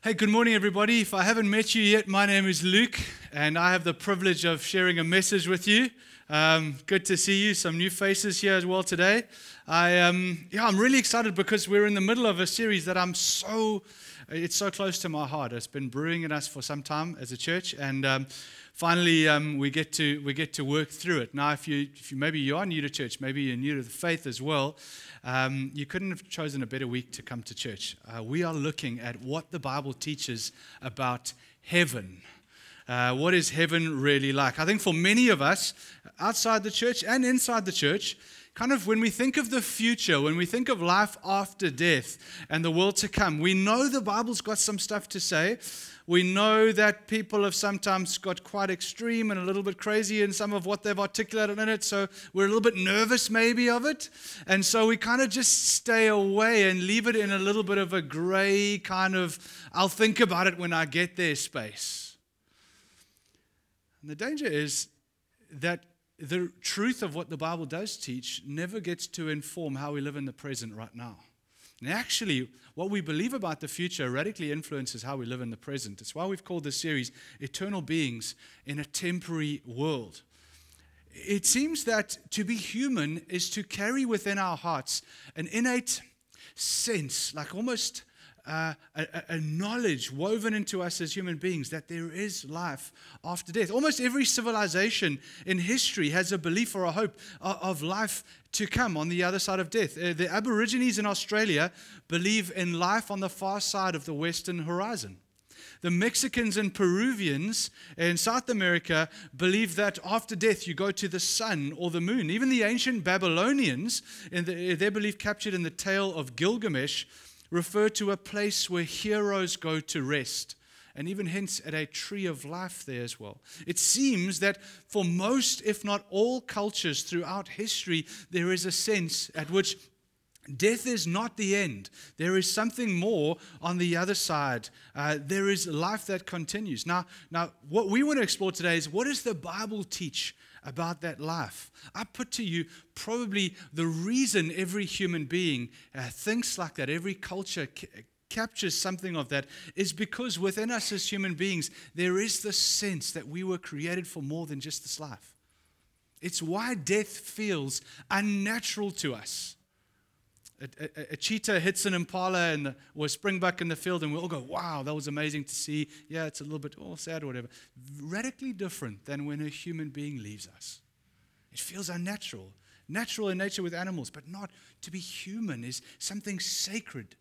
Hey, good morning, everybody. If I haven't met you yet, my name is Luke, and I have the privilege of sharing a message with you. Um, good to see you. Some new faces here as well today. I, um, yeah, I'm really excited because we're in the middle of a series that I'm so, it's so close to my heart. It's been brewing in us for some time as a church, and um, finally um, we get to we get to work through it. Now, if you if you maybe you are new to church, maybe you're new to the faith as well, um, you couldn't have chosen a better week to come to church. Uh, we are looking at what the Bible teaches about heaven. Uh, what is heaven really like? I think for many of us, outside the church and inside the church, kind of when we think of the future, when we think of life after death and the world to come, we know the Bible's got some stuff to say. We know that people have sometimes got quite extreme and a little bit crazy in some of what they've articulated in it. So we're a little bit nervous, maybe, of it. And so we kind of just stay away and leave it in a little bit of a gray kind of, I'll think about it when I get there space. And the danger is that the truth of what the Bible does teach never gets to inform how we live in the present right now. And actually, what we believe about the future radically influences how we live in the present. It's why we've called this series Eternal Beings in a Temporary World. It seems that to be human is to carry within our hearts an innate sense, like almost uh, a, a, knowledge woven into us as human beings that there is life after death. Almost every civilization in history has a belief or a hope of, life to come on the other side of death. Uh, the Aborigines in Australia believe in life on the far side of the western horizon. The Mexicans and Peruvians in South America believe that after death you go to the sun or the moon. Even the ancient Babylonians, in the, their belief captured in the tale of Gilgamesh, refer to a place where heroes go to rest, and even hints at a tree of life there as well. It seems that for most, if not all cultures throughout history, there is a sense at which Death is not the end. There is something more on the other side. Uh, there is life that continues. Now, now, what we want to explore today is what does the Bible teach about that life. I put to you probably the reason every human being uh, thinks like that, every culture ca- captures something of that, is because within us as human beings, there is this sense that we were created for more than just this life. It's why death feels unnatural to us. A, a, a, cheetah hits an impala and or a springbuck in the field, and we all go, "Wow, that was amazing to see." Yeah, it's a little bit oh, sad or whatever. Radically different than when a human being leaves us. It feels unnatural, natural in nature with animals, but not to be human is something sacred,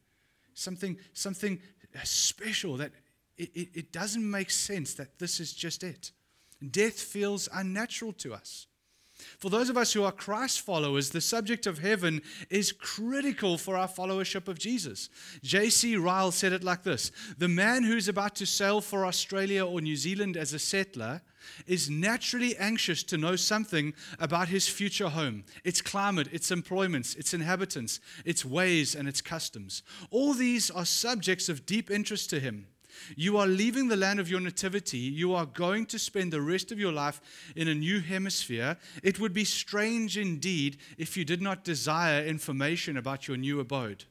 something something uh, special that it, it, it doesn't make sense that this is just it. Death feels unnatural to us. For those of us who are Christ followers, the subject of heaven is critical for our followership of Jesus. J.C. Ryle said it like this The man who's about to sail for Australia or New Zealand as a settler is naturally anxious to know something about his future home, its climate, its employments, its inhabitants, its ways, and its customs. All these are subjects of deep interest to him. You are leaving the land of your nativity. You are going to spend the rest of your life in a new hemisphere. It would be strange indeed if you did not desire information about your new abode.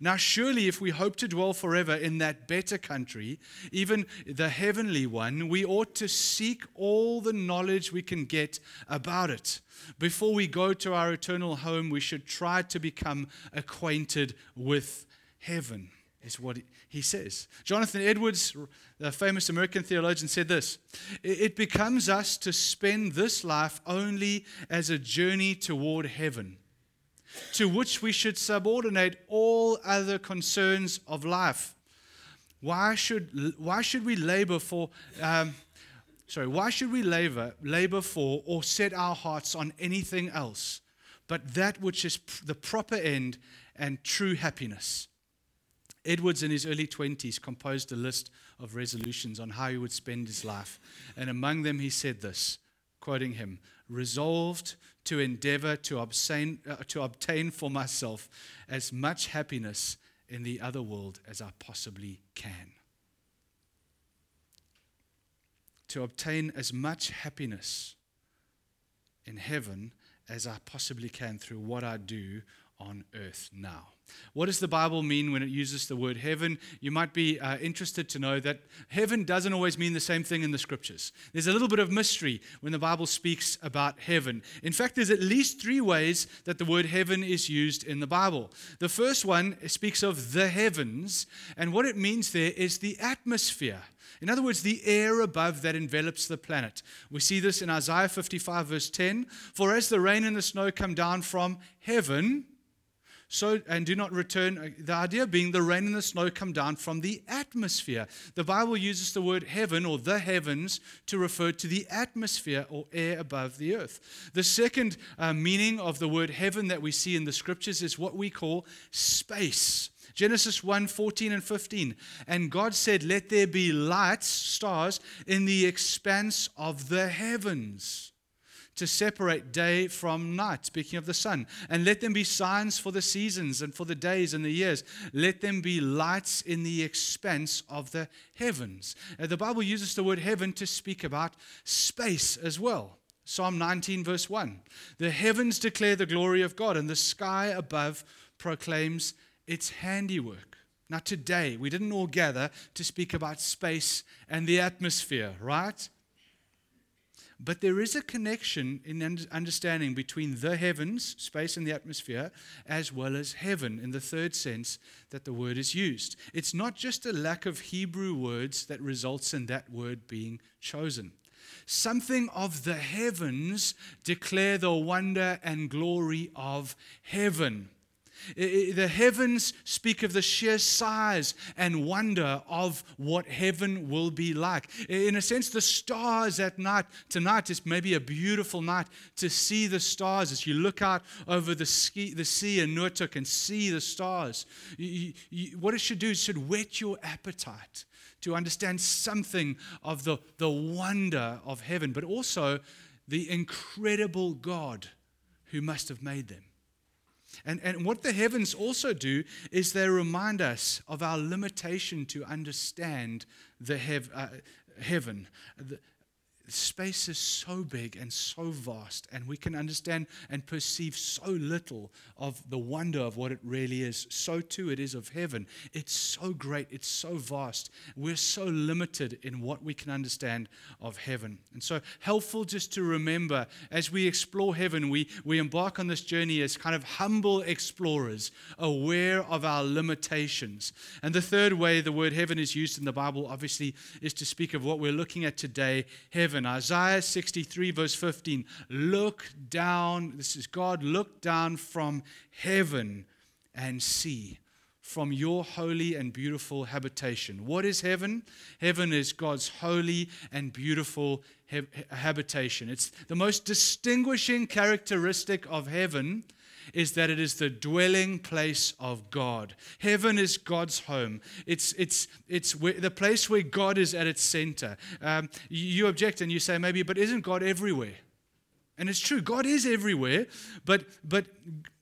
Now, surely, if we hope to dwell forever in that better country, even the heavenly one, we ought to seek all the knowledge we can get about it. Before we go to our eternal home, we should try to become acquainted with heaven is what he says. Jonathan Edwards, the famous American theologian, said this It becomes us to spend this life only as a journey toward heaven, to which we should subordinate all other concerns of life. Why should, why should we labor for. Um, sorry, why should we labor, labor for or set our hearts on anything else but that which is the proper end and true happiness? Edwards, in his early 20s, composed a list of resolutions on how he would spend his life. And among them, he said this, quoting him resolved to endeavor to obtain, uh, to obtain for myself as much happiness in the other world as I possibly can. To obtain as much happiness in heaven as I possibly can through what I do on earth now. What does the Bible mean when it uses the word heaven? You might be uh, interested to know that heaven doesn't always mean the same thing in the scriptures. There's a little bit of mystery when the Bible speaks about heaven. In fact, there's at least three ways that the word heaven is used in the Bible. The first one speaks of the heavens, and what it means there is the atmosphere. In other words, the air above that envelops the planet. We see this in Isaiah 55, verse 10 For as the rain and the snow come down from heaven, so and do not return. Uh, the idea being the rain and the snow come down from the atmosphere. The Bible uses the word heaven or the heavens to refer to the atmosphere or air above the earth. The second uh, meaning of the word heaven that we see in the scriptures is what we call space. Genesis 1 14 and 15. And God said, Let there be lights, stars, in the expanse of the heavens to separate day from night, speaking of the sun. And let them be signs for the seasons and for the days and the years. Let them be lights in the expanse of the heavens. Uh, the Bible uses the word heaven to speak about space as well. Psalm 19, verse 1. The heavens declare the glory of God, and the sky above proclaims its handiwork. Now, today, we didn't all gather to speak about space and the atmosphere, right? But there is a connection in understanding between the heavens, space and the atmosphere, as well as heaven in the third sense that the word is used. It's not just a lack of Hebrew words that results in that word being chosen. Something of the heavens declare the wonder and glory of heaven. The heavens speak of the sheer size and wonder of what heaven will be like. In a sense, the stars at night, tonight is maybe a beautiful night to see the stars as you look out over the, ski, the sea in Noordhoek and see the stars. What it should do is should whet your appetite to understand something of the, the wonder of heaven, but also the incredible God who must have made them. And, and what the heavens also do is they remind us of our limitation to understand the hev- uh, heaven. The, space is so big and so vast, and we can understand and perceive so little of the wonder of what it really is. So, too, it is of heaven. It's so great, it's so vast. We're so limited in what we can understand of heaven. And so, helpful just to remember as we explore heaven, we, we embark on this journey as kind of humble explorers, aware of our limitations. And the third way the word heaven is used in the Bible, obviously, is to speak of what we're looking at today heaven heaven. Isaiah 63, verse 15. Look down, this is God, look down from heaven and see from your holy and beautiful habitation. What is heaven? Heaven is God's holy and beautiful habitation. It's the most distinguishing characteristic of heaven is that it is the dwelling place of God. Heaven is God's home. It's, it's, it's the place where God is at its center. Um, you object and you say, maybe, but isn't God everywhere? And it's true, God is everywhere, but, but,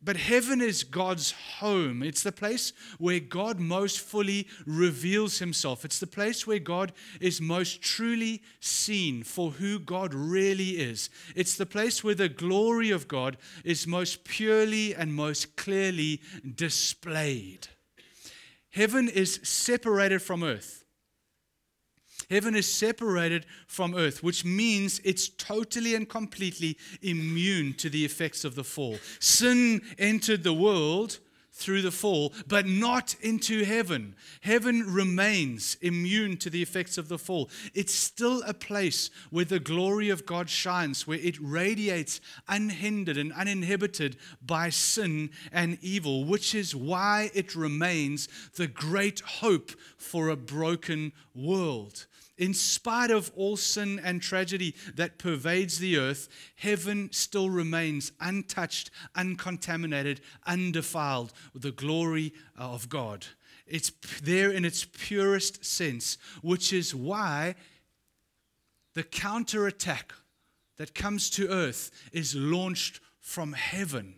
but heaven is God's home. It's the place where God most fully reveals himself. It's the place where God is most truly seen for who God really is. It's the place where the glory of God is most purely and most clearly displayed. Heaven is separated from earth. Heaven is separated from earth, which means it's totally and completely immune to the effects of the fall. Sin entered the world through the fall, but not into heaven. Heaven remains immune to the effects of the fall. It's still a place where the glory of God shines, where it radiates unhindered and uninhibited by sin and evil, which is why it remains the great hope for a broken world. In spite of all sin and tragedy that pervades the earth, heaven still remains untouched, uncontaminated, undefiled with the glory uh, of God. It's there in its purest sense, which is why the counterattack that comes to earth is launched from heaven.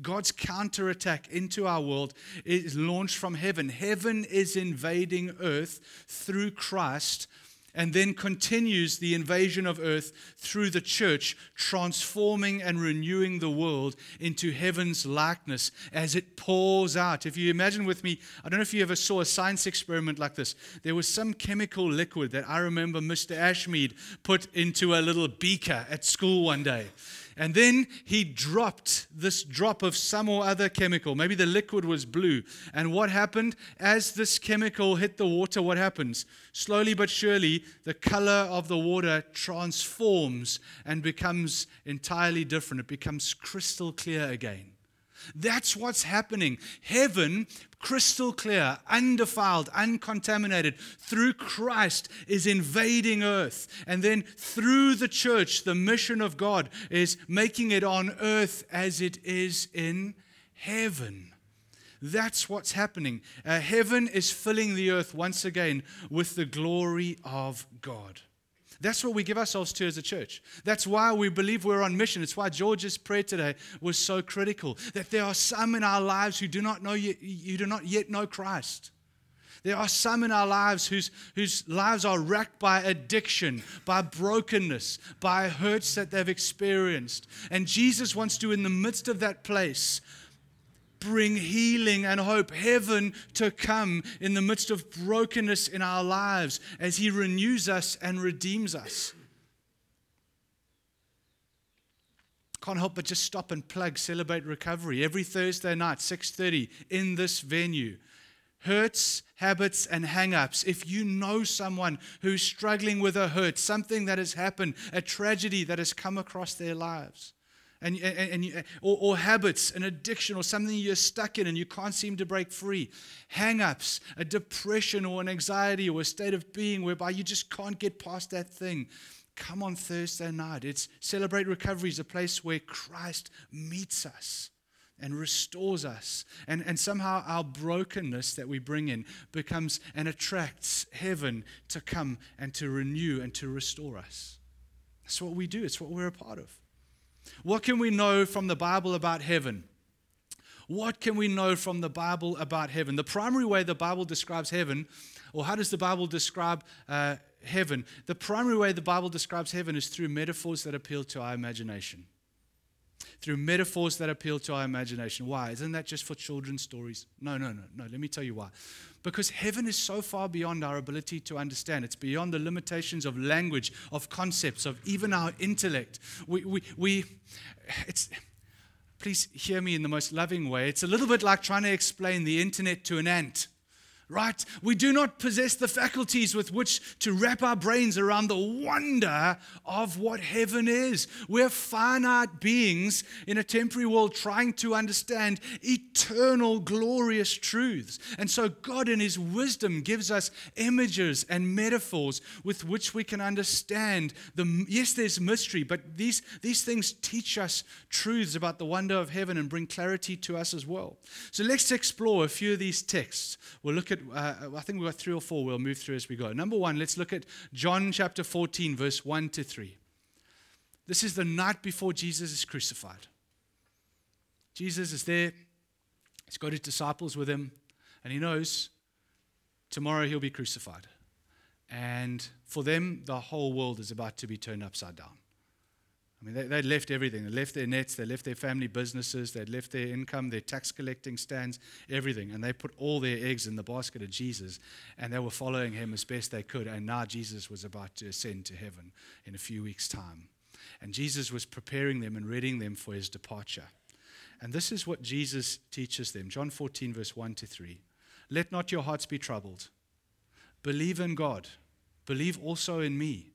God's counterattack into our world is launched from heaven. Heaven is invading earth through Christ and then continues the invasion of earth through the church, transforming and renewing the world into heaven's likeness as it pours out. If you imagine with me, I don't know if you ever saw a science experiment like this. There was some chemical liquid that I remember Mr. Ashmead put into a little beaker at school one day. And then he dropped this drop of some or other chemical. Maybe the liquid was blue. And what happened? As this chemical hit the water, what happens? Slowly but surely, the color of the water transforms and becomes entirely different. It becomes crystal clear again. That's what's happening. Heaven, crystal clear, undefiled, uncontaminated, through Christ is invading earth. And then through the church, the mission of God is making it on earth as it is in heaven. That's what's happening. Uh, heaven is filling the earth once again with the glory of God. That's what we give ourselves to as a church. That's why we believe we're on mission. It's why George's prayer today was so critical that there are some in our lives who do not know yet, you do not yet know Christ. There are some in our lives whose, whose lives are racked by addiction, by brokenness, by hurts that they've experienced. And Jesus wants to, in the midst of that place, bring healing and hope, heaven to come in the midst of brokenness in our lives as He renews us and redeems us. Can't help but just stop and plug Celebrate Recovery every Thursday night, 6:30 in this venue. Hurts, habits, and hang-ups. If you know someone who's struggling with a hurt, something that has happened, a tragedy that has come across their lives and, and, and or, or, habits, an addiction, or something you're stuck in and you can't seem to break free. Hang ups, a depression or an anxiety or a state of being whereby you just can't get past that thing. Come on Thursday night. It's Celebrate Recovery is a place where Christ meets us and restores us. And, and somehow our brokenness that we bring in becomes and attracts heaven to come and to renew and to restore us. That's what we do, it's what we're a part of. What can we know from the Bible about heaven? What can we know from the Bible about heaven? The primary way the Bible describes heaven, or how does the Bible describe uh, heaven? The primary way the Bible describes heaven is through metaphors that appeal to our imagination through metaphors that appeal to our imagination. Why? Isn't that just for children's stories? No, no, no, no. Let me tell you why. Because heaven is so far beyond our ability to understand. It's beyond the limitations of language, of concepts, of even our intellect. We, we, we it's, please hear me in the most loving way. It's a little bit like trying to explain the internet to an ant right? We do not possess the faculties with which to wrap our brains around the wonder of what heaven is. We're finite beings in a temporary world trying to understand eternal, glorious truths. And so, God, in His wisdom, gives us images and metaphors with which we can understand the. Yes, there's mystery, but these, these things teach us truths about the wonder of heaven and bring clarity to us as well. So, let's explore a few of these texts. We'll look at at, uh, I think we've got three or four. We'll move through as we go. Number one, let's look at John chapter 14, verse 1 to 3. This is the night before Jesus is crucified. Jesus is there. He's got his disciples with him, and he knows tomorrow he'll be crucified. And for them, the whole world is about to be turned upside down. I mean, they, they'd left everything. They left their nets, they left their family businesses, they'd left their income, their tax collecting stands, everything. And they put all their eggs in the basket of Jesus, and they were following him as best they could. And now Jesus was about to ascend to heaven in a few weeks' time. And Jesus was preparing them and readying them for his departure. And this is what Jesus teaches them John 14, verse 1 to 3. Let not your hearts be troubled. Believe in God, believe also in me.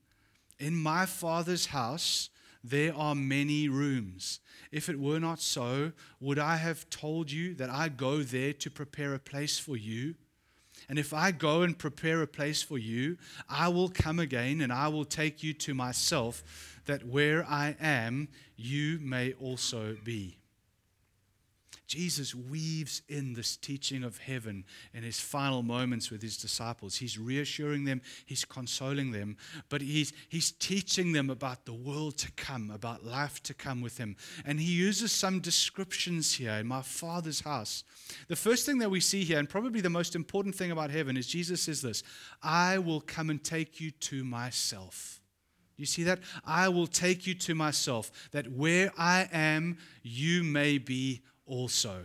In my Father's house, there are many rooms. If it were not so, would I have told you that I go there to prepare a place for you? And if I go and prepare a place for you, I will come again and I will take you to myself, that where I am, you may also be. Jesus weaves in this teaching of heaven in his final moments with his disciples. He's reassuring them, he's consoling them, but he's, he's teaching them about the world to come, about life to come with him. And he uses some descriptions here in my Father's house. The first thing that we see here, and probably the most important thing about heaven, is Jesus says this I will come and take you to myself. You see that? I will take you to myself, that where I am, you may be also.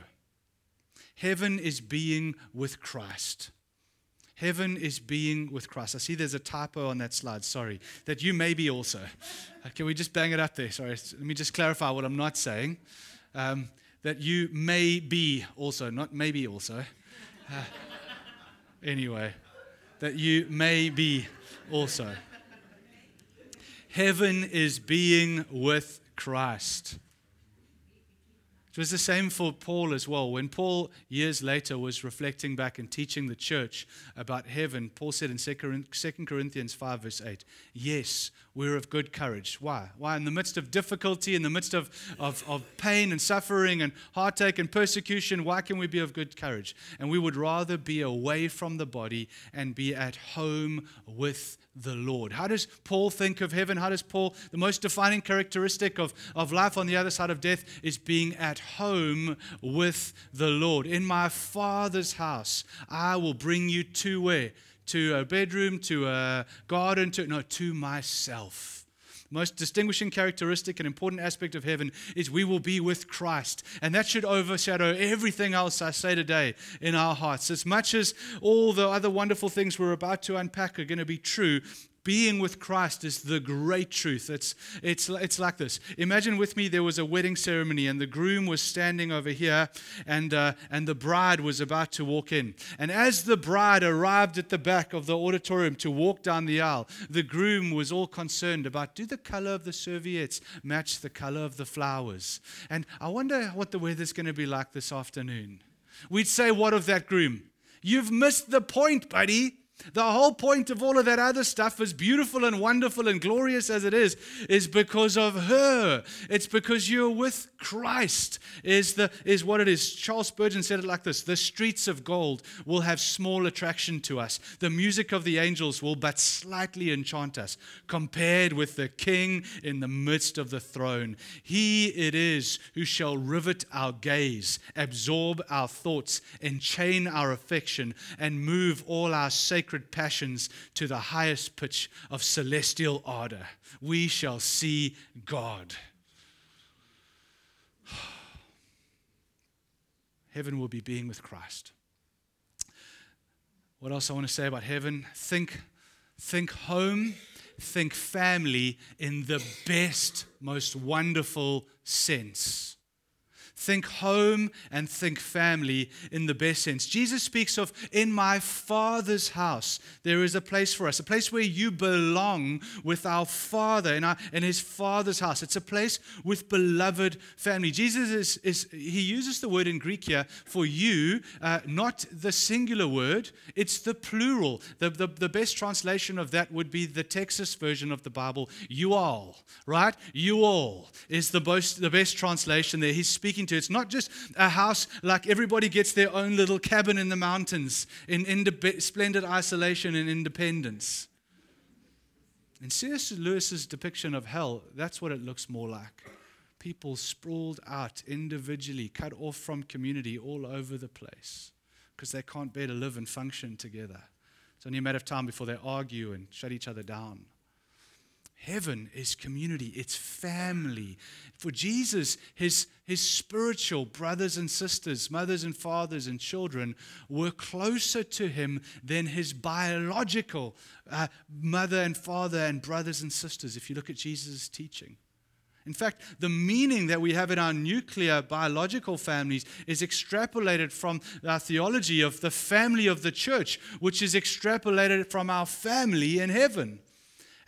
Heaven is being with Christ. Heaven is being with Christ. I see there's a typo on that slide. Sorry. That you may be also. Uh, can we just bang it up there? Sorry. Let me just clarify what I'm not saying. Um, that you may be also, not maybe also. Uh, anyway, that you may be also. Heaven is being with Christ. It was the same for Paul as well. When Paul, years later, was reflecting back and teaching the church about heaven, Paul said in 2 Corinthians 5, verse 8, Yes, we're of good courage. Why? Why? In the midst of difficulty, in the midst of, of, of pain and suffering and heartache and persecution, why can we be of good courage? And we would rather be away from the body and be at home with the Lord. How does Paul think of heaven? How does Paul, the most defining characteristic of, of life on the other side of death is being at home with the Lord. In my Father's house, I will bring you to where? To a bedroom, to a garden, to, no, to myself most distinguishing characteristic and important aspect of heaven is we will be with Christ. And that should overshadow everything else I say today in our hearts. As much as all the other wonderful things we're about to unpack are going to be true, being with Christ is the great truth. It's, it's, it's like this. Imagine with me there was a wedding ceremony and the groom was standing over here and, uh, and the bride was about to walk in. And as the bride arrived at the back of the auditorium to walk down the aisle, the groom was all concerned about do the color of the serviettes match the color of the flowers? And I wonder what the weather's going to be like this afternoon. We'd say, What of that groom? You've missed the point, buddy. The whole point of all of that other stuff, as beautiful and wonderful and glorious as it is, is because of her. It's because you're with Christ, is, the, is what it is. Charles Spurgeon said it like this The streets of gold will have small attraction to us. The music of the angels will but slightly enchant us, compared with the King in the midst of the throne. He it is who shall rivet our gaze, absorb our thoughts, enchain our affection, and move all our sacred sacred passions to the highest pitch of celestial ardor. We shall see God. Heaven will be being with Christ. What else I want to say about heaven? Think, think home, think family in the best, most wonderful sense. Think home and think family in the best sense. Jesus speaks of, in my Father's house, there is a place for us, a place where you belong with our Father in, our, in His Father's house. It's a place with beloved family. Jesus is, is He uses the word in Greek here for you, uh, not the singular word, it's the plural. The, the, the best translation of that would be the Texas version of the Bible, you all, right? You all is the, most, the best translation there. He's speaking to. It's not just a house like everybody gets their own little cabin in the mountains in splendid isolation and independence. In C.S. Lewis's depiction of hell, that's what it looks more like. People sprawled out individually, cut off from community all over the place because they can't bear to live and function together. It's only a matter of time before they argue and shut each other down. Heaven is community, it's family. For Jesus, his, his spiritual brothers and sisters, mothers and fathers and children were closer to him than his biological uh, mother and father and brothers and sisters, if you look at Jesus' teaching. In fact, the meaning that we have in our nuclear biological families is extrapolated from our theology of the family of the church, which is extrapolated from our family in heaven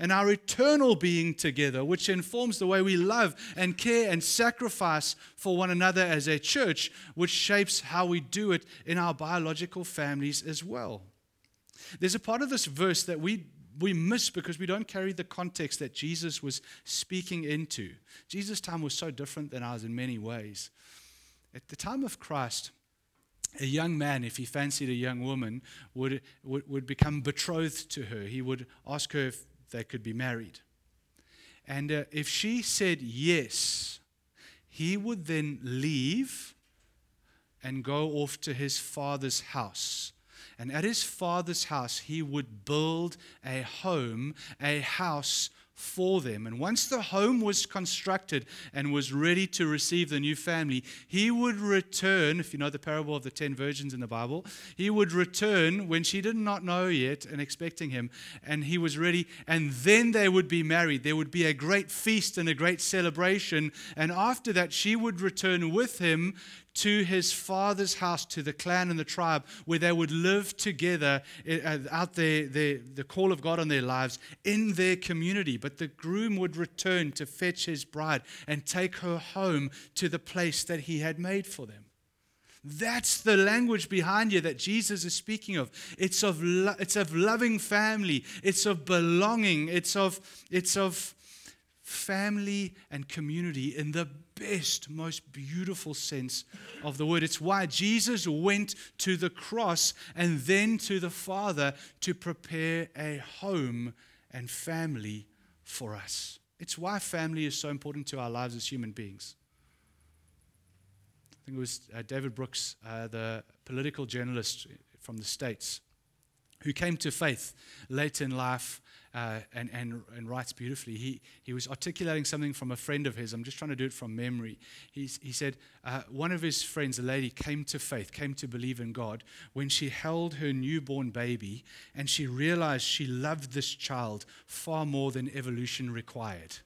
and our eternal being together, which informs the way we love and care and sacrifice for one another as a church, which shapes how we do it in our biological families as well. There's a part of this verse that we we miss because we don't carry the context that Jesus was speaking into. Jesus' time was so different than ours in many ways. at the time of Christ, a young man, if he fancied a young woman, would, would, would become betrothed to her. He would ask her if they could be married. And uh, if she said yes, he would then leave and go off to his father's house. And at his father's house, he would build a home, a house for them. And once the home was constructed and was ready to receive the new family, he would return. If you know the parable of the 10 virgins in the Bible, he would return when she did not know yet and expecting him, and he was ready. And then they would be married. There would be a great feast and a great celebration. And after that, she would return with him to his father's house, to the clan and the tribe, where they would live together uh, out there, the, the call of God on their lives in their community. But the groom would return to fetch his bride and take her home to the place that he had made for them. That's the language behind you that Jesus is speaking of. It's of, lo- it's of loving family. It's of belonging. It's of, it's of family and community in the best, most beautiful sense of the word. It's why Jesus went to the cross and then to the Father to prepare a home and family for us. It's why family is so important to our lives as human beings. I think it was uh, David Brooks, uh, the political journalist from the States, who came to faith late in life uh, and, and, and writes beautifully. He, he was articulating something from a friend of his. I'm just trying to do it from memory. He's, he said, uh, One of his friends, a lady, came to faith, came to believe in God when she held her newborn baby and she realized she loved this child far more than evolution required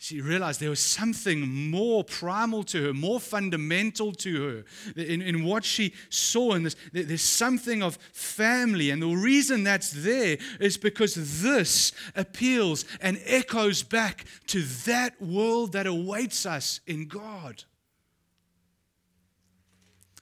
she realized there was something more primal to her, more fundamental to her in, in what she saw. And there's something of family. And the reason that's there is because this appeals and echoes back to that world that awaits us in God.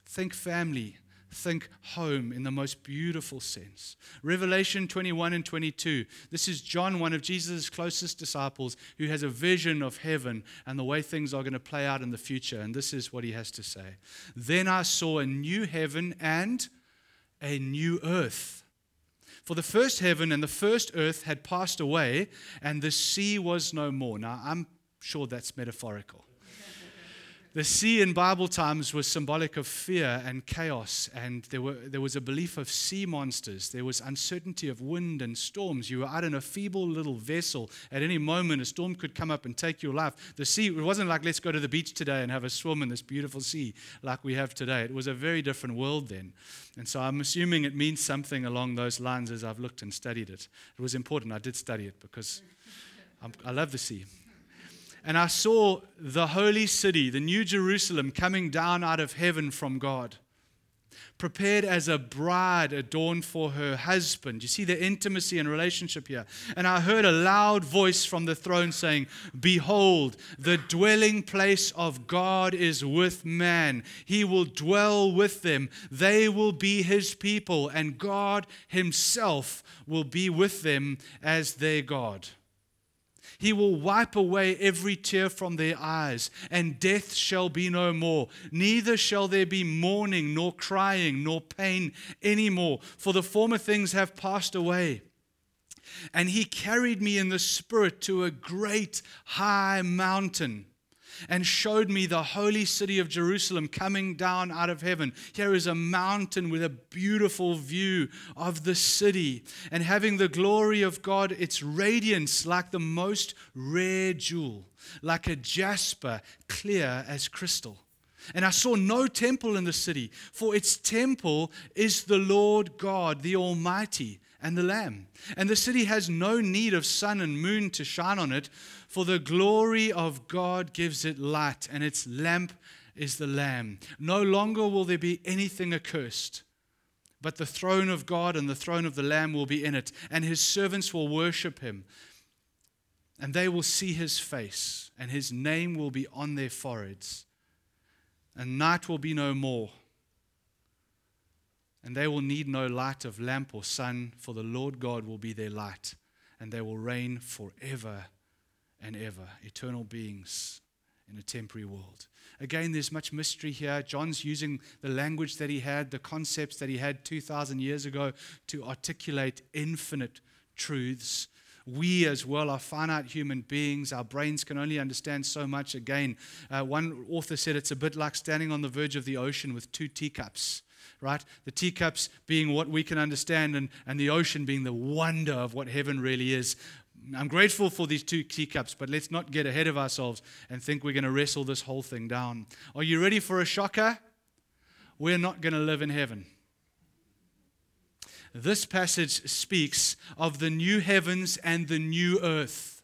Think family think home in the most beautiful sense. Revelation 21 and 22. This is John, one of Jesus' closest disciples, who has a vision of heaven and the way things are going to play out in the future. And this is what he has to say Then I saw a new heaven and a new earth. For the first heaven and the first earth had passed away, and the sea was no more. Now, I'm sure that's metaphorical. The sea in Bible times was symbolic of fear and chaos, and there, were, there was a belief of sea monsters. There was uncertainty of wind and storms. You were out in a feeble little vessel. At any moment, a storm could come up and take your life. The sea, it wasn't like, let's go to the beach today and have a swim in this beautiful sea like we have today. It was a very different world then. And so I'm assuming it means something along those lines as I've looked and studied it. It was important. I did study it because I'm, I love the sea. And I saw the holy city, the New Jerusalem, coming down out of heaven from God, prepared as a bride adorned for her husband. You see the intimacy and relationship here. And I heard a loud voice from the throne saying, Behold, the dwelling place of God is with man. He will dwell with them. They will be his people, and God himself will be with them as their God. He will wipe away every tear from their eyes, and death shall be no more. Neither shall there be mourning, nor crying, nor pain any more, for the former things have passed away. And he carried me in the spirit to a great high mountain and showed me the holy city of Jerusalem coming down out of heaven. Here is a mountain with a beautiful view of the city, and having the glory of God, its radiance like the most rare jewel, like a jasper, clear as crystal. And I saw no temple in the city, for its temple is the Lord God, the Almighty, and the Lamb. And the city has no need of sun and moon to shine on it, for the glory of God gives it light, and its lamp is the Lamb. No longer will there be anything accursed, but the throne of God and the throne of the Lamb will be in it, and his servants will worship him. And they will see his face, and his name will be on their foreheads. And night will be no more. And they will need no light of lamp or sun, for the Lord God will be their light, and they will reign forever and ever, eternal beings in a temporary world. Again, there's much mystery here. John's using the language that he had, the concepts that he had 2,000 years ago to articulate infinite truths. We, as well, are finite human beings. Our brains can only understand so much. Again, uh, one author said it's a bit like standing on the verge of the ocean with two teacups right? The teacups being what we can understand, and, and the ocean being the wonder of what heaven really is. I'm grateful for these two teacups, but let's not get ahead of ourselves and think we're going to wrestle this whole thing down. Are you ready for a shocker? We're not going to live in heaven. This passage speaks of the new heavens and the new earth.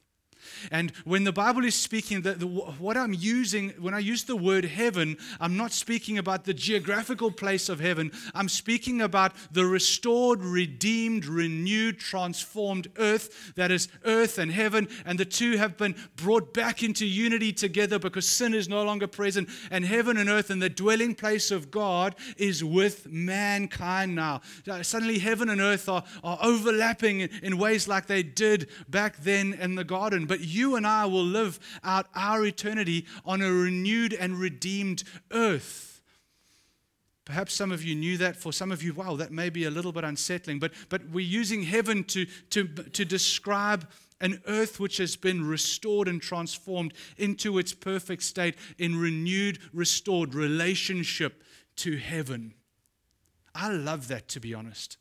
And when the Bible is speaking, the, the, what I'm using, when I use the word heaven, I'm not speaking about the geographical place of heaven. I'm speaking about the restored, redeemed, renewed, transformed earth that is earth and heaven. And the two have been brought back into unity together because sin is no longer present. And heaven and earth and the dwelling place of God is with mankind now. Uh, suddenly, heaven and earth are, are overlapping in, in ways like they did back then in the garden. But you and I will live out our eternity on a renewed and redeemed earth. Perhaps some of you knew that. For some of you, wow, that may be a little bit unsettling. But, but we're using heaven to, to, to describe an earth which has been restored and transformed into its perfect state in renewed, restored relationship to heaven. I love that, to be honest.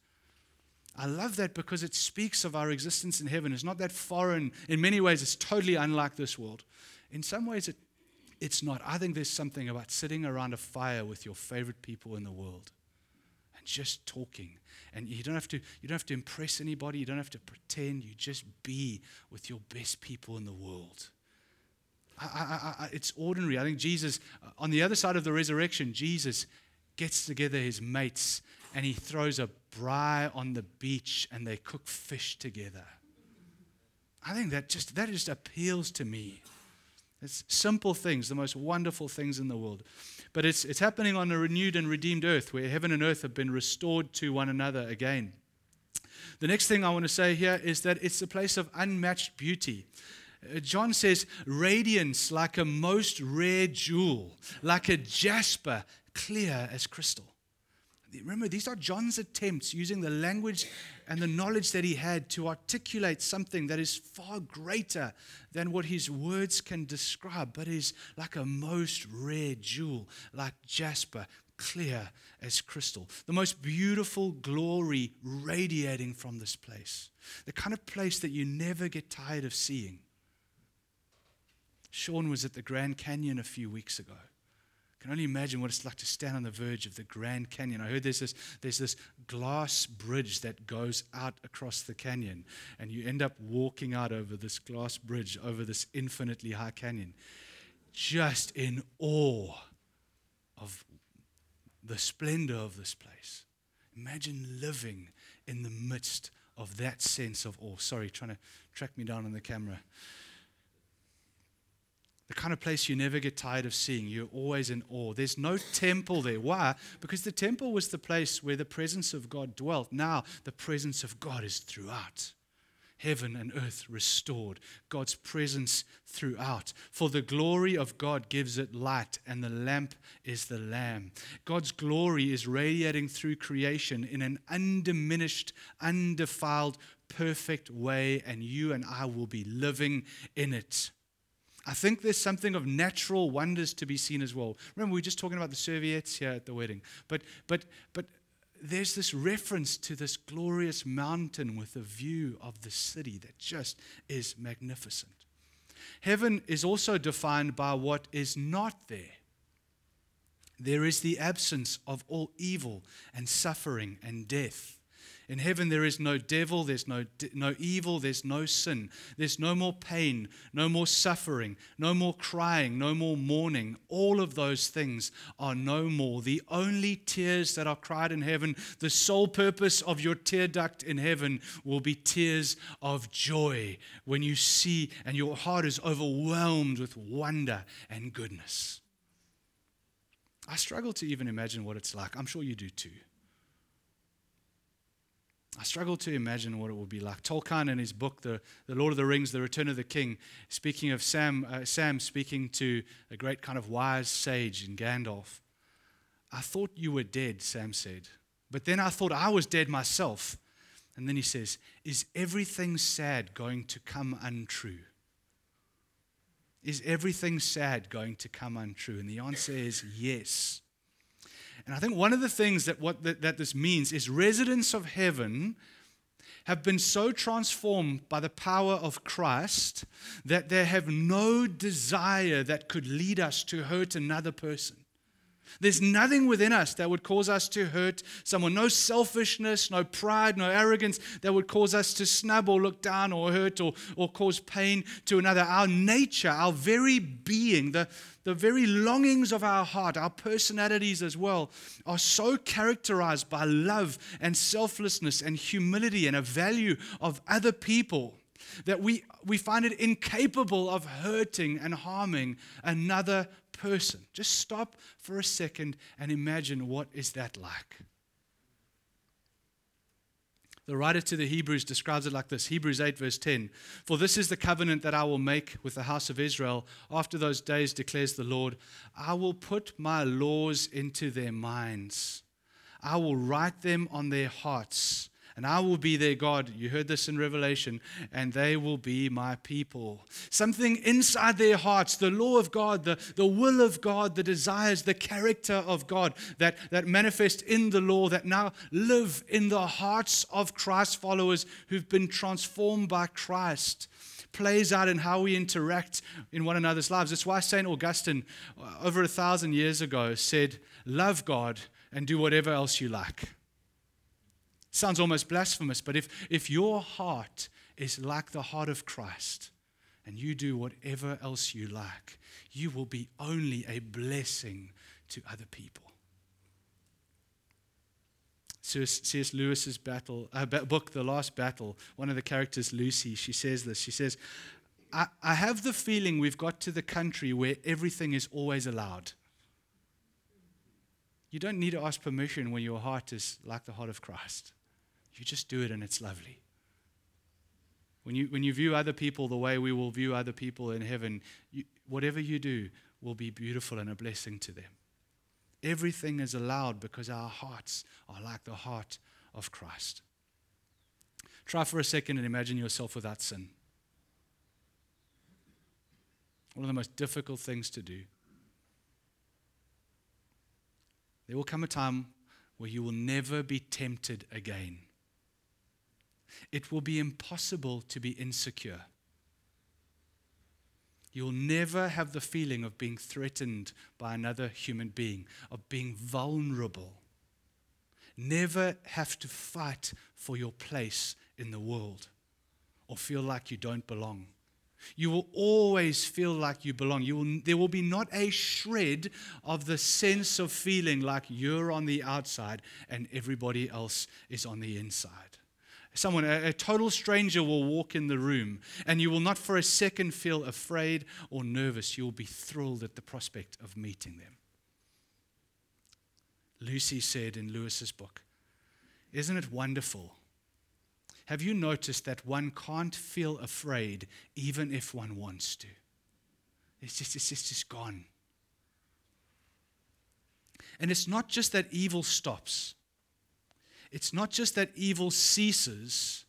I love that because it speaks of our existence in heaven. It's not that foreign. In many ways, it's totally unlike this world. In some ways, it, it's not. I think there's something about sitting around a fire with your favorite people in the world and just talking. And you don't have to, you don't have to impress anybody, you don't have to pretend. You just be with your best people in the world. I, I, I, it's ordinary. I think Jesus, uh, on the other side of the resurrection, Jesus gets together his mates and he throws a braai on the beach and they cook fish together. I think that just that just appeals to me. It's simple things, the most wonderful things in the world. But it's, it's happening on a renewed and redeemed earth where heaven and earth have been restored to one another again. The next thing I want to say here is that it's a place of unmatched beauty. Uh, John says, radiance like a most rare jewel, like a jasper, clear as crystal remember, these are John's attempts using the language and the knowledge that he had to articulate something that is far greater than what his words can describe, but is like a most rare jewel, like jasper, clear as crystal. The most beautiful glory radiating from this place. The kind of place that you never get tired of seeing. Sean was at the Grand Canyon a few weeks ago can only imagine what it's like to stand on the verge of the Grand Canyon. I heard there's this, there's this glass bridge that goes out across the canyon, and you end up walking out over this glass bridge over this infinitely high canyon, just in awe of the splendor of this place. Imagine living in the midst of that sense of awe. Sorry, trying to track me down on the camera kind of place you never get tired of seeing. You're always in awe. There's no temple there. Why? Because the temple was the place where the presence of God dwelt. Now, the presence of God is throughout. Heaven and earth restored, God's presence throughout. For the glory of God gives it light, and the lamp is the Lamb. God's glory is radiating through creation in an undiminished, undefiled, perfect way, and you and I will be living in it. I think there's something of natural wonders to be seen as well. Remember, we were just talking about the serviettes here at the wedding. But, but, but there's this reference to this glorious mountain with a view of the city that just is magnificent. Heaven is also defined by what is not there. There is the absence of all evil and suffering and death. In heaven, there is no devil, there's no, no evil, there's no sin. There's no more pain, no more suffering, no more crying, no more mourning. All of those things are no more. The only tears that are cried in heaven, the sole purpose of your tear duct in heaven will be tears of joy when you see and your heart is overwhelmed with wonder and goodness. I struggle to even imagine what it's like. I'm sure you do too. I struggle to imagine what it would be like. Tolkien, in his book, The, the Lord of the Rings, The Return of the King, speaking of Sam, uh, Sam speaking to a great kind of wise sage in Gandalf. I thought you were dead, Sam said. But then I thought I was dead myself. And then he says, Is everything sad going to come untrue? Is everything sad going to come untrue? And the answer is yes. And I think one of the things that, what, that, that this means is residents of heaven have been so transformed by the power of Christ that they have no desire that could lead us to hurt another person. There's nothing within us that would cause us to hurt someone. No selfishness, no pride, no arrogance that would cause us to snub or look down or hurt or, or cause pain to another. Our nature, our very being, the, the very longings of our heart, our personalities as well, are so characterized by love and selflessness and humility and a value of other people that we, we find it incapable of hurting and harming another person. Just stop for a second and imagine what is that like. The writer to the Hebrews describes it like this Hebrews 8, verse 10 For this is the covenant that I will make with the house of Israel after those days, declares the Lord. I will put my laws into their minds, I will write them on their hearts and I will be their God. You heard this in Revelation, and they will be my people. Something inside their hearts, the law of God, the, the will of God, the desires, the character of God that, that manifest in the law, that now live in the hearts of Christ followers who've been transformed by Christ plays out in how we interact in one another's lives. That's why St. Augustine, uh, over a thousand years ago, said, Love God and do whatever else you like. Sounds almost blasphemous, but if, if your heart is like the heart of Christ and you do whatever else you like, you will be only a blessing to other people. C.S. Lewis's battle, uh, book, The Last Battle, one of the characters, Lucy, she says this. She says, I, I have the feeling we've got to the country where everything is always allowed. You don't need to ask permission when your heart is like the heart of Christ. You just do it and it's lovely. When you, when you view other people the way we will view other people in heaven, you, whatever you do will be beautiful and a blessing to them. Everything is allowed because our hearts are like the heart of Christ. Try for a second and imagine yourself without sin. One of the most difficult things to do. There will come a time where you will never be tempted again it will be impossible to be insecure. You'll never have the feeling of being threatened by another human being, of being vulnerable. Never have to fight for your place in the world or feel like you don't belong. You will always feel like you belong. You will, there will be not a shred of the sense of feeling like you're on the outside and everybody else is on the inside. Someone, a, a, total stranger, will walk in the room, and you will not for a second feel afraid or nervous. You will be thrilled at the prospect of meeting them. Lucy said in Lewis's book, Isn't it wonderful? Have you noticed that one can't feel afraid even if one wants to? It's just, it's just, it's just gone. And it's not just that evil stops it's not just that evil ceases,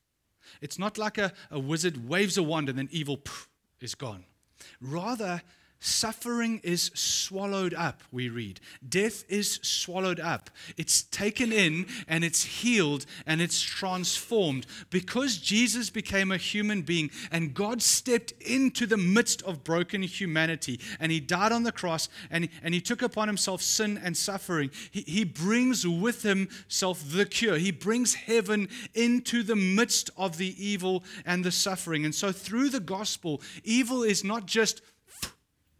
it's not like a, a wizard waves a wand and then evil poof, is gone. Rather, Suffering is swallowed up, we read. Death is swallowed up. It's taken in and it's healed and it's transformed. Because Jesus became a human being and God stepped into the midst of broken humanity and he died on the cross and, and he took upon himself sin and suffering, he, he brings with himself the cure. He brings heaven into the midst of the evil and the suffering. And so through the gospel, evil is not just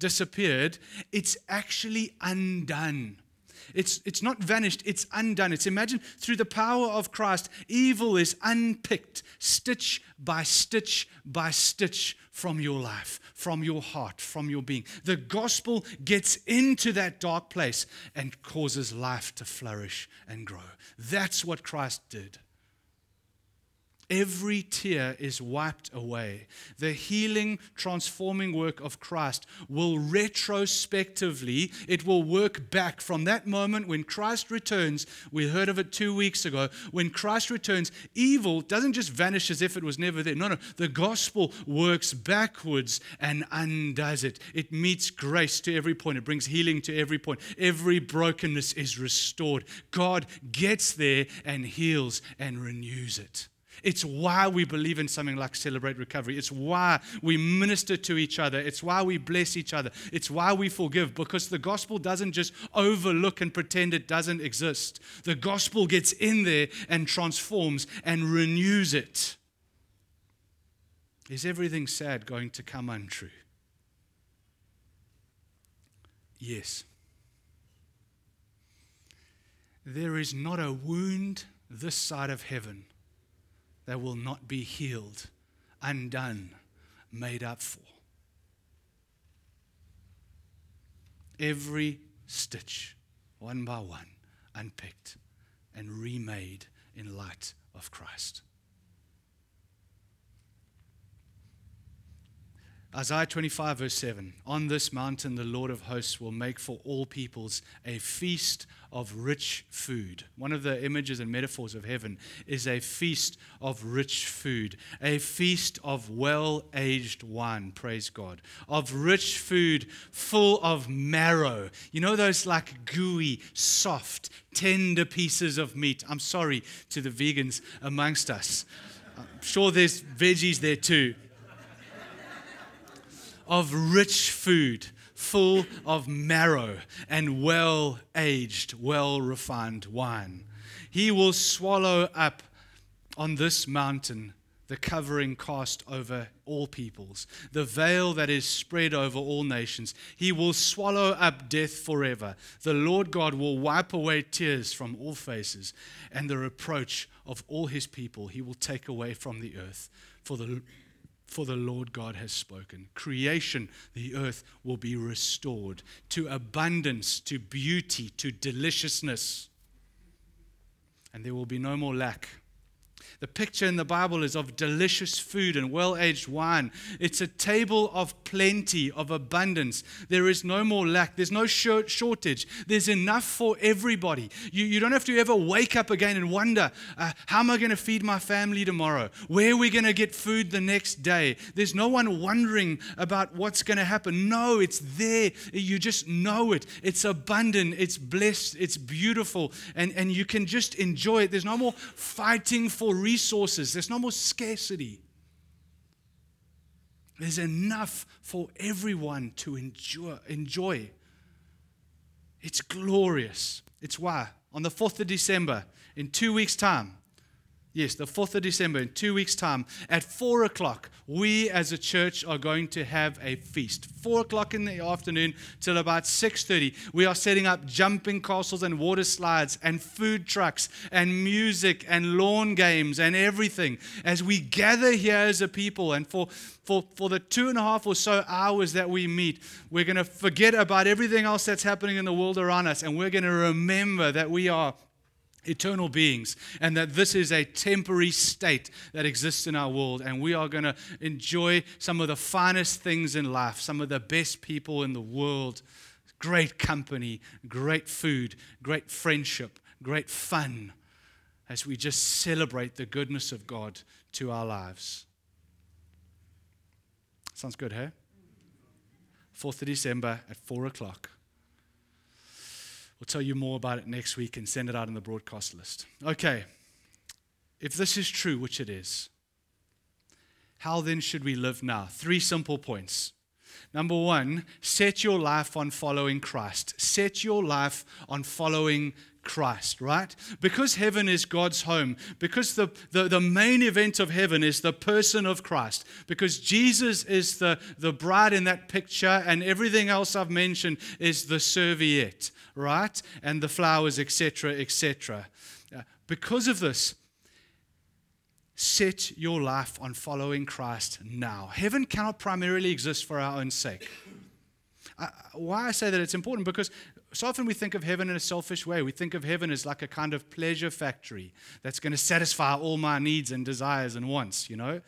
disappeared, it's actually undone. It's, it's not vanished, it's undone. It's imagine through the power of Christ, evil is unpicked, stitch by stitch by stitch from your life, from your heart, from your being. The gospel gets into that dark place and causes life to flourish and grow. That's what Christ did. Every tear is wiped away. The healing, transforming work of Christ will retrospectively, it will work back from that moment when Christ returns. We heard of it two weeks ago. When Christ returns, evil doesn't just vanish as if it was never there. No, no. The gospel works backwards and undoes it. It meets grace to every point, it brings healing to every point. Every brokenness is restored. God gets there and heals and renews it. It's why we believe in something like Celebrate Recovery. It's why we minister to each other. It's why we bless each other. It's why we forgive because the gospel doesn't just overlook and pretend it doesn't exist. The gospel gets in there and transforms and renews it. Is everything sad going to come untrue? Yes. There is not a wound this side of heaven that will not be healed, undone, made up for. Every stitch, one by one, unpicked and remade in light of Christ. Isaiah 25, verse 7 On this mountain, the Lord of hosts will make for all peoples a feast of rich food. One of the images and metaphors of heaven is a feast of rich food, a feast of well aged wine, praise God, of rich food full of marrow. You know, those like gooey, soft, tender pieces of meat. I'm sorry to the vegans amongst us. I'm sure there's veggies there too of rich food, full of marrow and well aged, well refined wine. He will swallow up on this mountain the covering cast over all peoples, the veil that is spread over all nations. He will swallow up death forever. The Lord God will wipe away tears from all faces, and the reproach of all his people he will take away from the earth. For the for the Lord God has spoken. Creation, the earth, will be restored to abundance, to beauty, to deliciousness. And there will be no more lack the picture in the Bible is of delicious food and well aged wine. It's a table of plenty, of abundance. There is no more lack. There's no shortage. There's enough for everybody. You, you don't have to ever wake up again and wonder uh, how am I going to feed my family tomorrow? Where are we going to get food the next day? There's no one wondering about what's going to happen. No, it's there. You just know it. It's abundant, it's blessed, it's beautiful, and, and you can just enjoy it. There's no more fighting for resources resources, there's no more scarcity. There's enough for everyone to enjoy. enjoy. It's glorious. It's why on the 4th of December, in two weeks' time, Yes, the 4th of December, in two weeks' time, at 4 o'clock, we as a church are going to have a feast. 4 o'clock in the afternoon till about 6.30. We are setting up jumping castles and water slides and food trucks and music and lawn games and everything as we gather here as a people. And for, for, for the two and a half or so hours that we meet, we're going to forget about everything else that's happening in the world around us and we're going to remember that we are eternal beings and that this is a temporary state that exists in our world and we are going to enjoy some of the finest things in life some of the best people in the world. Great company great food great friendship great fun as we just celebrate the goodness of god to our lives. Sounds good hey? 4th of december at 4 o'clock We'll tell you more about it next week and send it out in the broadcast list. Okay, if this is true, which it is, how then should we live now? Three simple points. Number one, set your life on following Christ. Set your life on following Christ, right? Because heaven is God's home, because the, the, the, main event of heaven is the person of Christ, because Jesus is the, the bride in that picture, and everything else I've mentioned is the serviette right? And the flowers, etc., etc. Uh, because of this, set your life on following Christ now. Heaven cannot primarily exist for our own sake. Why I say that it's important because so often we think of heaven in a selfish way. We think of heaven as like a kind of pleasure factory that's going to satisfy all my needs and desires and wants, you know?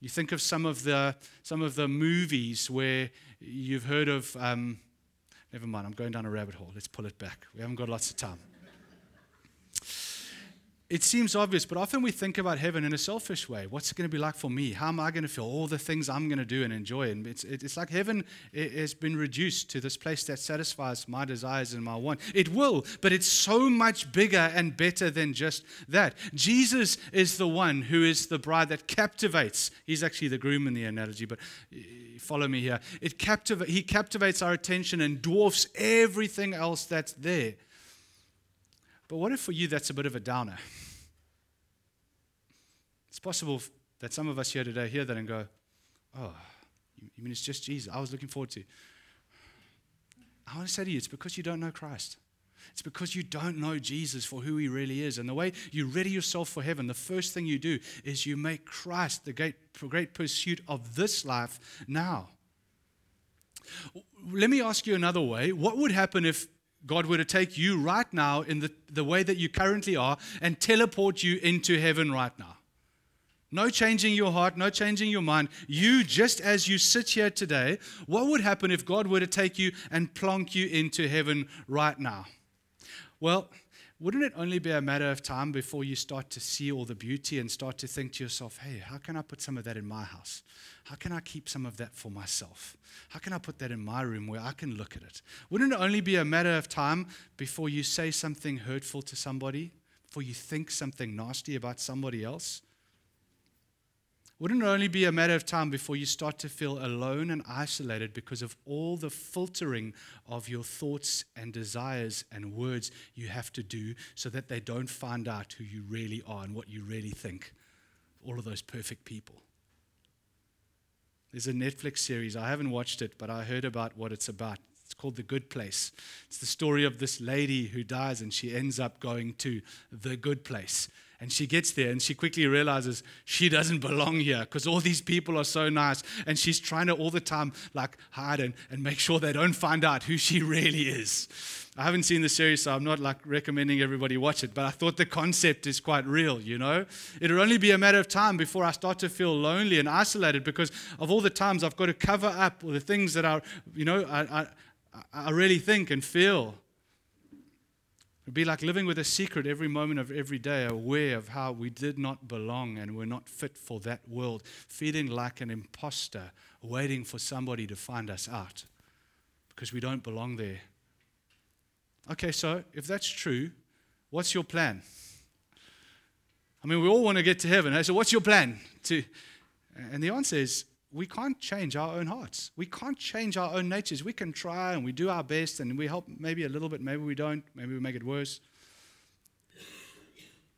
You think of some of the, some of the movies where you've heard of, um, never mind, I'm going down a rabbit hole. Let's pull it back. We haven't got lots of time it seems obvious, but often we think about heaven in a selfish way. What's it going to be like for me? How am I going to feel? All the things I'm going to do and enjoy. And it's, it's like heaven has been reduced to this place that satisfies my desires and my want. It will, but it's so much bigger and better than just that. Jesus is the one who is the bride that captivates. He's actually the groom in the analogy, but follow me here. It captiv- he captivates our attention and dwarfs everything else that's there. But what if for you that's a bit of a downer? It's possible that some of us here today hear that and go, Oh, you mean it's just Jesus? I was looking forward to. I want to say to you, it's because you don't know Christ. It's because you don't know Jesus for who he really is. And the way you ready yourself for heaven, the first thing you do is you make Christ the great, great pursuit of this life now. Let me ask you another way. What would happen if God were to take you right now in the, the way that you currently are and teleport you into heaven right now. No changing your heart, no changing your mind. You, just as you sit here today, what would happen if God were to take you and plonk you into heaven right now? Well, wouldn't it only be a matter of time before you start to see all the beauty and start to think to yourself, hey, how can I put some of that in my house? How can I keep some of that for myself? How can I put that in my room where I can look at it? Wouldn't it only be a matter of time before you say something hurtful to somebody, before you think something nasty about somebody else? Wouldn't it only be a matter of time before you start to feel alone and isolated because of all the filtering of your thoughts and desires and words you have to do so that they don't find out who you really are and what you really think? All of those perfect people. There's a Netflix series. I haven't watched it, but I heard about what it's about. It's called The Good Place. It's the story of this lady who dies and she ends up going to the good place. And she gets there and she quickly realizes she doesn't belong here because all these people are so nice. And she's trying to all the time like hide and, and make sure they don't find out who she really is. I haven't seen the series, so I'm not like recommending everybody watch it, but I thought the concept is quite real, you know? It'll only be a matter of time before I start to feel lonely and isolated because of all the times I've got to cover up all the things that are, you know, I, I, I really think and feel. It'd be like living with a secret every moment of every day, aware of how we did not belong and we're not fit for that world, feeling like an imposter, waiting for somebody to find us out because we don't belong there. Okay, so if that's true, what's your plan? I mean, we all want to get to heaven. Eh? So, what's your plan? To, and the answer is we can't change our own hearts. We can't change our own natures. We can try and we do our best and we help maybe a little bit, maybe we don't, maybe we make it worse.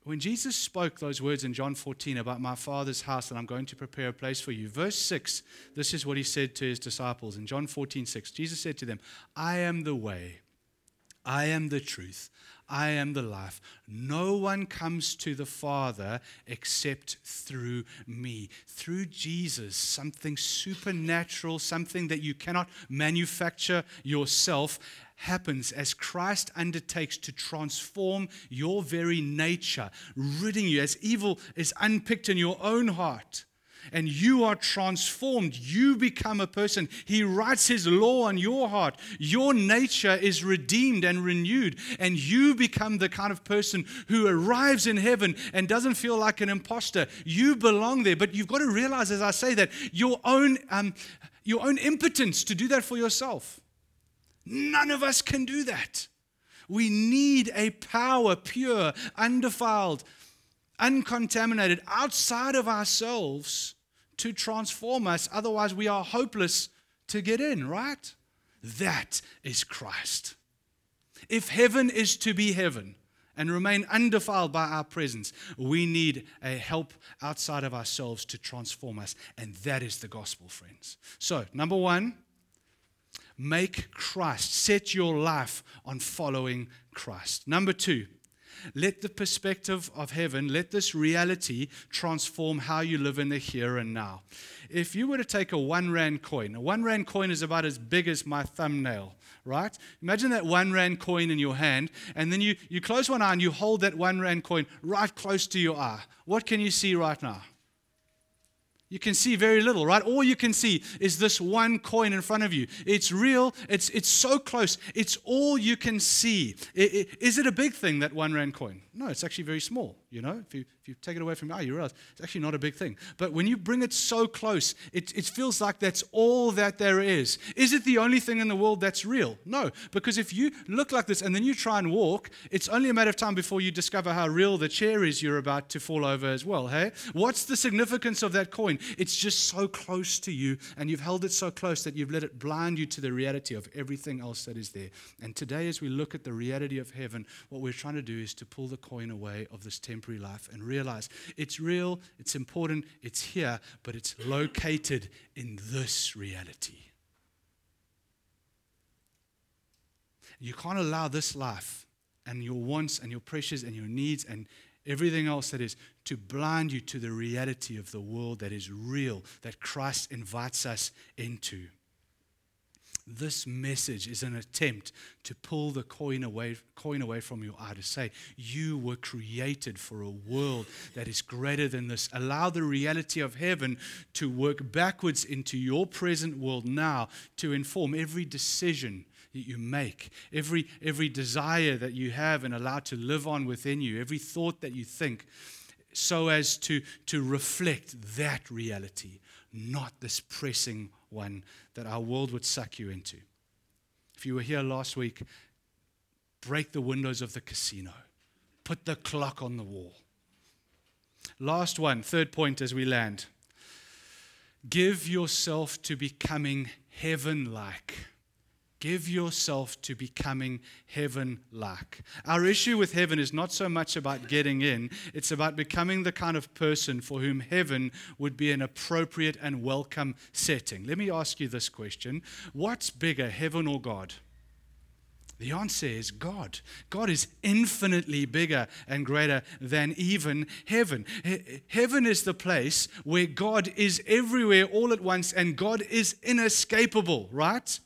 When Jesus spoke those words in John 14 about my Father's house and I'm going to prepare a place for you, verse 6, this is what he said to his disciples in John 14 6. Jesus said to them, I am the way I am the truth. I am the life. No one comes to the Father except through me. Through Jesus, something supernatural, something that you cannot manufacture yourself, happens as Christ undertakes to transform your very nature, ridding you as evil is unpicked in your own heart and you are transformed. You become a person. He writes His law on your heart. Your nature is redeemed and renewed, and you become the kind of person who arrives in heaven and doesn't feel like an imposter. You belong there, but you've got to realize, as I say that, your own, um, your own impotence to do that for yourself. None of us can do that. We need a power, pure, undefiled, uncontaminated, outside of ourselves to transform us. Otherwise, we are hopeless to get in, right? That is Christ. If heaven is to be heaven and remain undefiled by our presence, we need a help outside of ourselves to transform us. And that is the gospel, friends. So, number one, make Christ. Set your life on following Christ. Number two, let the perspective of heaven, let this reality transform how you live in the here and now. If you were to take a one rand coin, a one rand coin is about as big as my thumbnail, right? Imagine that one rand coin in your hand, and then you, you close one eye and you hold that one rand coin right close to your eye. What can you see right now? You can see very little, right? All you can see is this one coin in front of you. It's real, it's, it's so close, it's all you can see. Is it a big thing, that one rand coin? No, it's actually very small. You know, if you, if you take it away from your eye, ah, you realize it's actually not a big thing. But when you bring it so close, it, it feels like that's all that there is. Is it the only thing in the world that's real? No, because if you look like this and then you try and walk, it's only a matter of time before you discover how real the chair is you're about to fall over as well. Hey, what's the significance of that coin? It's just so close to you, and you've held it so close that you've let it blind you to the reality of everything else that is there. And today, as we look at the reality of heaven, what we're trying to do is to pull the coin away of this temporary life and realize it's real, it's important, it's here, but it's located in this reality. You can't allow this life and your wants and your pressures and your needs and everything else that is to blind you to the reality of the world that is real, that Christ invites us into. This message is an attempt to pull the coin away, coin away from your eye to say, You were created for a world that is greater than this. Allow the reality of heaven to work backwards into your present world now to inform every decision that you make, every, every desire that you have and allow to live on within you, every thought that you think, so as to, to reflect that reality, not this pressing one that our world would suck you into. If you were here last week, break the windows of the casino, put the clock on the wall. Last one, third point as we land. Give yourself to becoming heaven like. Give yourself to becoming heaven like. Our issue with heaven is not so much about getting in, it's about becoming the kind of person for whom heaven would be an appropriate and welcome setting. Let me ask you this question What's bigger, heaven or God? The answer is God. God is infinitely bigger and greater than even heaven. heaven is the place where God is everywhere all at once and God is inescapable, right?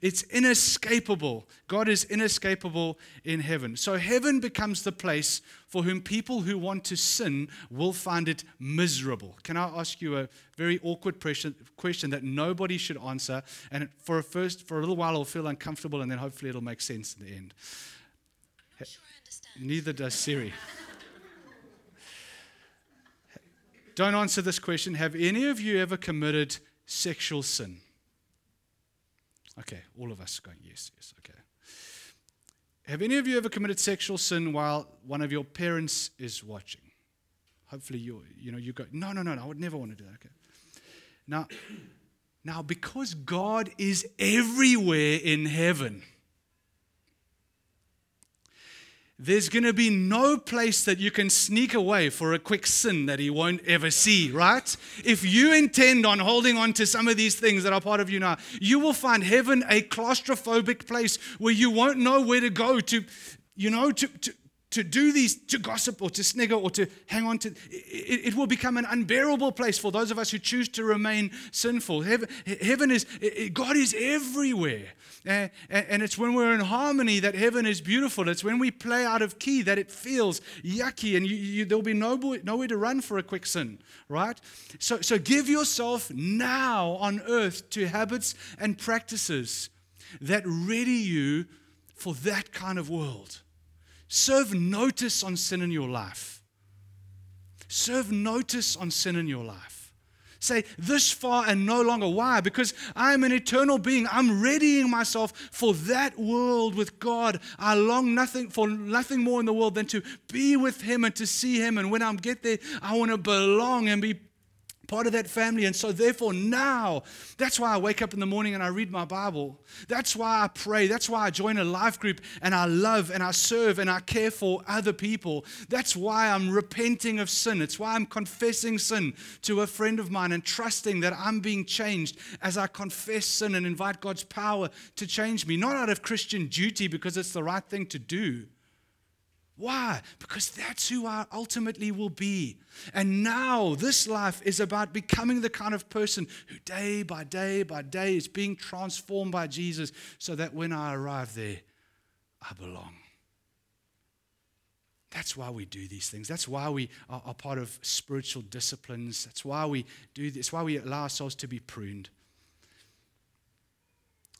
It's inescapable. God is inescapable in heaven. So heaven becomes the place for whom people who want to sin will find it miserable. Can I ask you a very awkward question that nobody should answer? And for a first, for a little while, it'll feel uncomfortable, and then hopefully it'll make sense in the end. Sure Neither does Siri. Don't answer this question. Have any of you ever committed sexual sin? Okay, all of us going, yes, yes, okay. Have any of you ever committed sexual sin while one of your parents is watching? Hopefully you you know you go, no, no, no, no, I would never want to do that. Okay. Now, now because God is everywhere in heaven, there's going to be no place that you can sneak away for a quick sin that he won't ever see, right? If you intend on holding on to some of these things that are part of you now, you will find heaven a claustrophobic place where you won't know where to go to, you know, to, to to do these, to gossip or to snigger or to hang on to, it, it, will become an unbearable place for those of us who choose to remain sinful. Heaven, heaven is, God is everywhere. Uh, and it's when we're in harmony that heaven is beautiful. It's when we play out of key that it feels yucky and you, you, there'll be no, nowhere to run for a quick sin, right? So, so give yourself now on earth to habits and practices that ready you for that kind of world. Serve notice on sin in your life. Serve notice on sin in your life. Say, this far and no longer. Why? Because I am an eternal being. I'm readying myself for that world with God. I long nothing for nothing more in the world than to be with Him and to see Him. And when I get there, I want to belong and be part of that family. And so, therefore, now, that's why I wake up in the morning and I read my Bible. That's why I pray. That's why I join a life group and I love and I serve and I care for other people. That's why I'm repenting of sin. It's why I'm confessing sin to a friend of mine and trusting that I'm being changed as I confess sin and invite God's power to change me. Not out of Christian duty because it's the right thing to do, Why? Because that's who I ultimately will be. And now this life is about becoming the kind of person who day by day by day is being transformed by Jesus so that when I arrive there, I belong. That's why we do these things. That's why we are, part of spiritual disciplines. That's why we do this, why we allow ourselves to be pruned.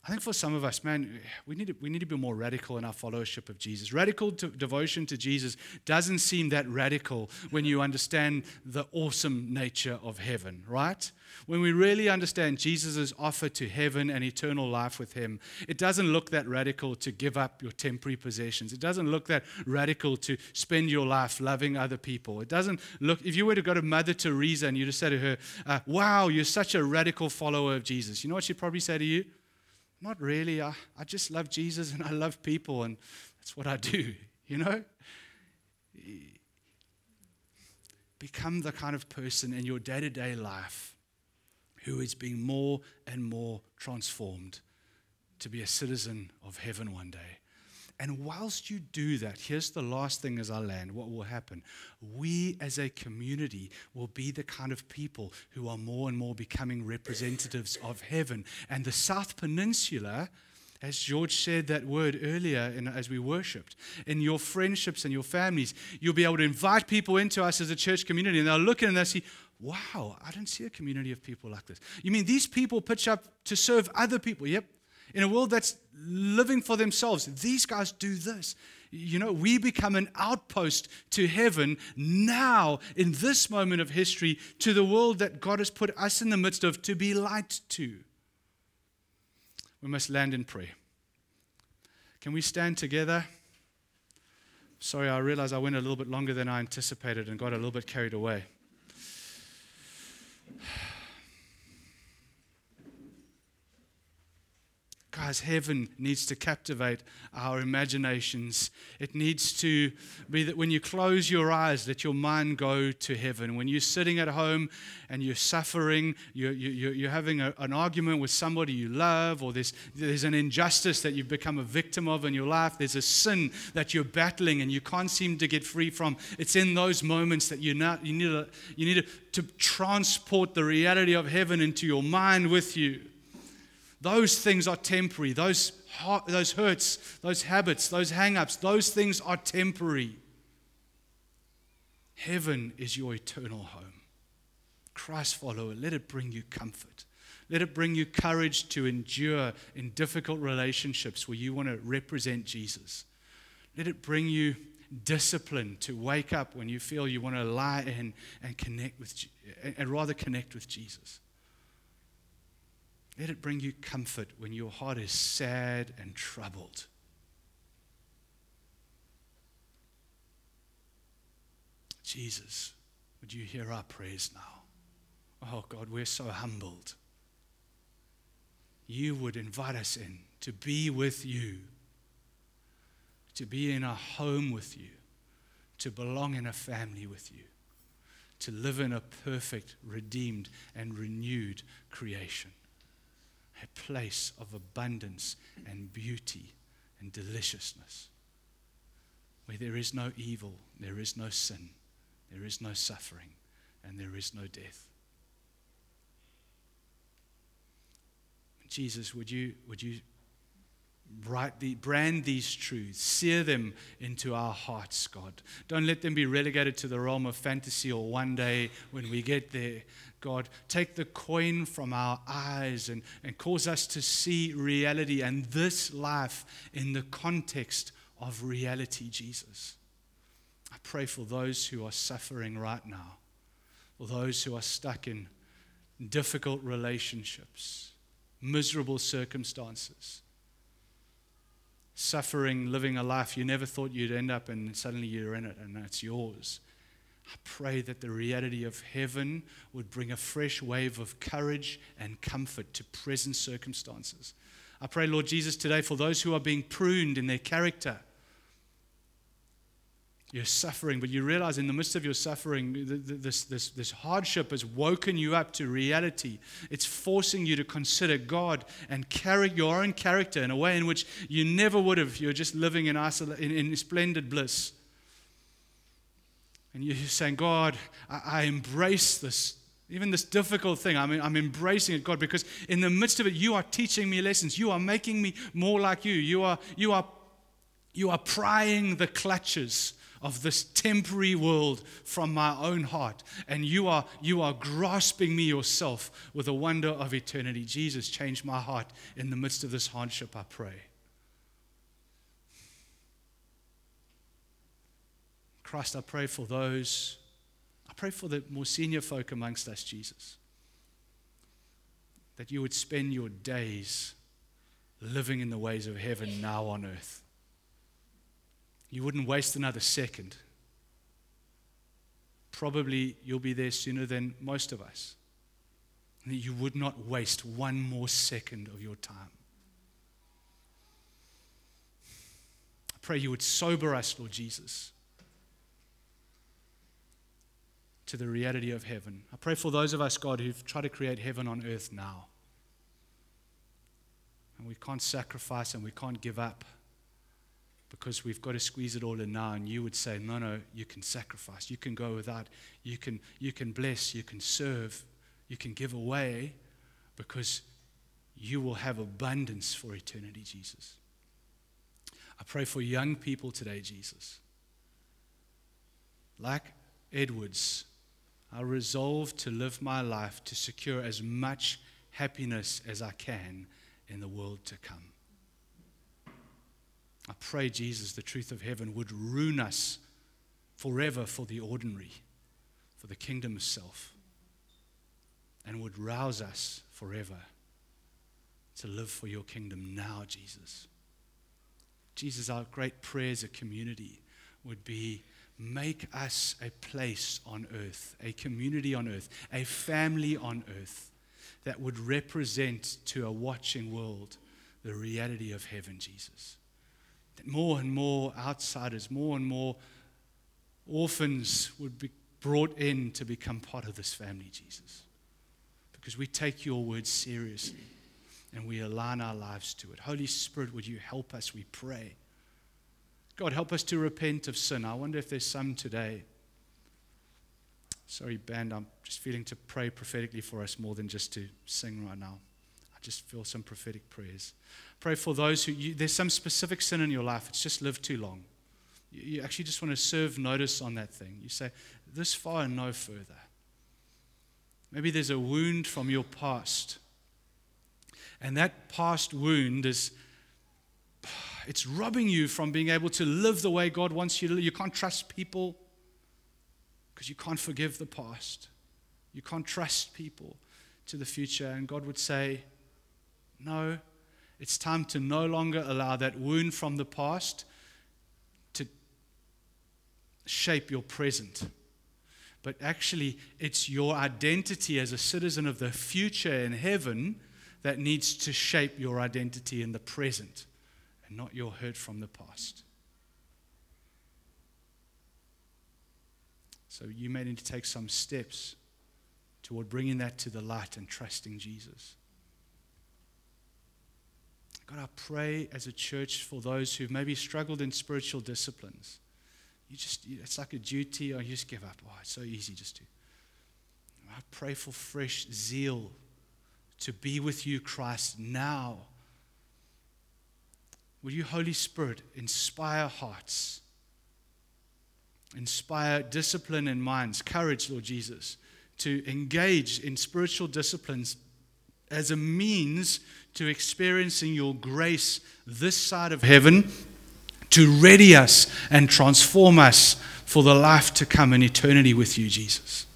I think for some of us, man, we need, to, we need to be more radical in our followership of Jesus. Radical to, devotion to Jesus doesn't seem that radical when you understand the awesome nature of heaven, right? When we really understand Jesus' offer to heaven and eternal life with Him, it doesn't look that radical to give up your temporary possessions. It doesn't look that radical to spend your life loving other people. It doesn't look, if you were to go to Mother Teresa and you just say to her, uh, Wow, you're such a radical follower of Jesus, you know what she'd probably say to you? Not really. I, I just love Jesus and I love people, and that's what I do, you know? Become the kind of person in your day to day life who is being more and more transformed to be a citizen of heaven one day. And whilst you do that, here's the last thing as I land what will happen? We as a community will be the kind of people who are more and more becoming representatives of heaven. And the South Peninsula, as George said that word earlier in, as we worshiped, in your friendships and your families, you'll be able to invite people into us as a church community, and they'll look in and they'll see, wow, I don't see a community of people like this. You mean these people pitch up to serve other people? Yep, in a world that's living for themselves. These guys do this. You know, we become an outpost to heaven now in this moment of history to the world that God has put us in the midst of to be light to. We must land in prayer. Can we stand together? Sorry, I realize I went a little bit longer than I anticipated and got a little bit carried away. Guys, heaven needs to captivate our imaginations. It needs to be that when you close your eyes, let your mind go to heaven. When you're sitting at home and you're suffering, you're, you're, you're having a, an argument with somebody you love, or there's, there's an injustice that you've become a victim of in your life, there's a sin that you're battling and you can't seem to get free from. It's in those moments that you're not, you need, to, you need to, to transport the reality of heaven into your mind with you. Those things are temporary. Those, those hurts, those habits, those hang ups, those things are temporary. Heaven is your eternal home. Christ follower, let it bring you comfort. Let it bring you courage to endure in difficult relationships where you want to represent Jesus. Let it bring you discipline to wake up when you feel you want to lie in and connect with and rather connect with Jesus. Let it bring you comfort when your heart is sad and troubled. Jesus, would you hear our prayers now? Oh God, we're so humbled. You would invite us in to be with you, to be in a home with you, to belong in a family with you, to live in a perfect, redeemed, and renewed creation a place of abundance and beauty and deliciousness, where there is no evil, there is no sin, there is no suffering, and there is no death. Jesus, would you, would you the, brand these truths, sear them into our hearts, God. Don't let them be relegated to the realm of fantasy or one day when we get there. God, take the coin from our eyes and, and cause us to see reality and this life in the context of reality, Jesus. I pray for those who are suffering right now, for those who are stuck in difficult relationships, miserable circumstances, suffering, living a life you never thought you'd end up in, and suddenly you're in it and it's yours. I pray that the reality of heaven would bring a fresh wave of courage and comfort to present circumstances. I pray, Lord Jesus, today for those who are being pruned in their character. You're suffering, but you realize in the midst of your suffering, this, this, this hardship has woken you up to reality. It's forcing you to consider God and carry your own character in a way in which you never would have. You're just living in, isol- in, in splendid bliss. And you're saying, God, I, I embrace this, even this difficult thing. I mean, I'm embracing it, God, because in the midst of it, you are teaching me lessons. You are making me more like you. You are, you are, you are prying the clutches of this temporary world from my own heart. And you are, you are grasping me yourself with the wonder of eternity. Jesus, change my heart in the midst of this hardship, I pray. Christ, I pray for those, I pray for the more senior folk amongst us, Jesus, that you would spend your days living in the ways of heaven now on earth. You wouldn't waste another second. Probably you'll be there sooner than most of us. And that you would not waste one more second of your time. I pray you would sober us, Lord Jesus, to the reality of heaven. I pray for those of us, God, who've tried to create heaven on earth now. And we can't sacrifice and we can't give up because we've got to squeeze it all in now. And you would say, no, no, you can sacrifice. You can go without. You can, you can bless. You can serve. You can give away because you will have abundance for eternity, Jesus. I pray for young people today, Jesus. Like Edwards, I resolve to live my life to secure as much happiness as I can in the world to come. I pray, Jesus, the truth of heaven would ruin us forever for the ordinary, for the kingdom of self, and would rouse us forever to live for your kingdom now, Jesus. Jesus, our great prayer as a community would be make us a place on earth, a community on earth, a family on earth that would represent to a watching world the reality of heaven, Jesus that more and more outsiders, more and more orphans would be brought in to become part of this family, Jesus. Because we take your word seriously and we align our lives to it. Holy Spirit, would you help us, we pray. God, help us to repent of sin. I wonder if there's some today. Sorry, band, I'm just feeling to pray prophetically for us more than just to sing right now I just feel some prophetic prayers. Pray for those who, you, there's some specific sin in your life, it's just lived too long. You, you actually just want to serve notice on that thing. You say, this far and no further. Maybe there's a wound from your past. And that past wound is, it's robbing you from being able to live the way God wants you to live. You can't trust people because you can't forgive the past. You can't trust people to the future. And God would say, no, it's time to no longer allow that wound from the past to shape your present. But actually, it's your identity as a citizen of the future in heaven that needs to shape your identity in the present and not your hurt from the past. So you may need to take some steps toward bringing that to the light and trusting Jesus. God, I pray as a church for those who've maybe struggled in spiritual disciplines. You just, it's like a duty, or you just give up. Oh, it's so easy just to. I pray for fresh zeal to be with you, Christ, now. Will you, Holy Spirit, inspire hearts, inspire discipline in minds, courage, Lord Jesus, to engage in spiritual disciplines as a means to experiencing your grace this side of heaven to ready us and transform us for the life to come in eternity with you, Jesus.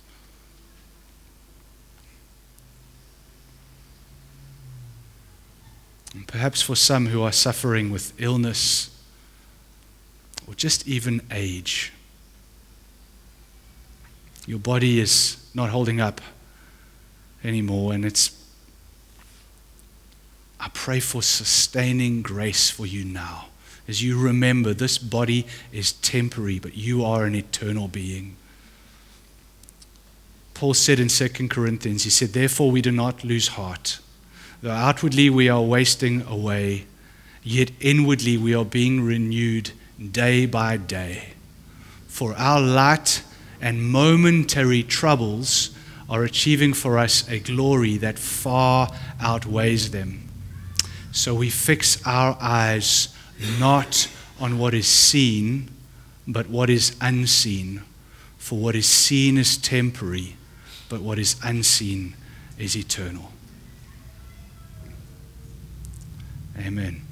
And perhaps for some who are suffering with illness or just even age, your body is not holding up anymore and it's I pray for sustaining grace for you now. As you remember, this body is temporary, but you are an eternal being. Paul said in 2 Corinthians, he said, Therefore we do not lose heart. Though outwardly we are wasting away, yet inwardly we are being renewed day by day. For our light and momentary troubles are achieving for us a glory that far outweighs them. So we fix our eyes not on what is seen, but what is unseen. For what is seen is temporary, but what is unseen is eternal. Amen.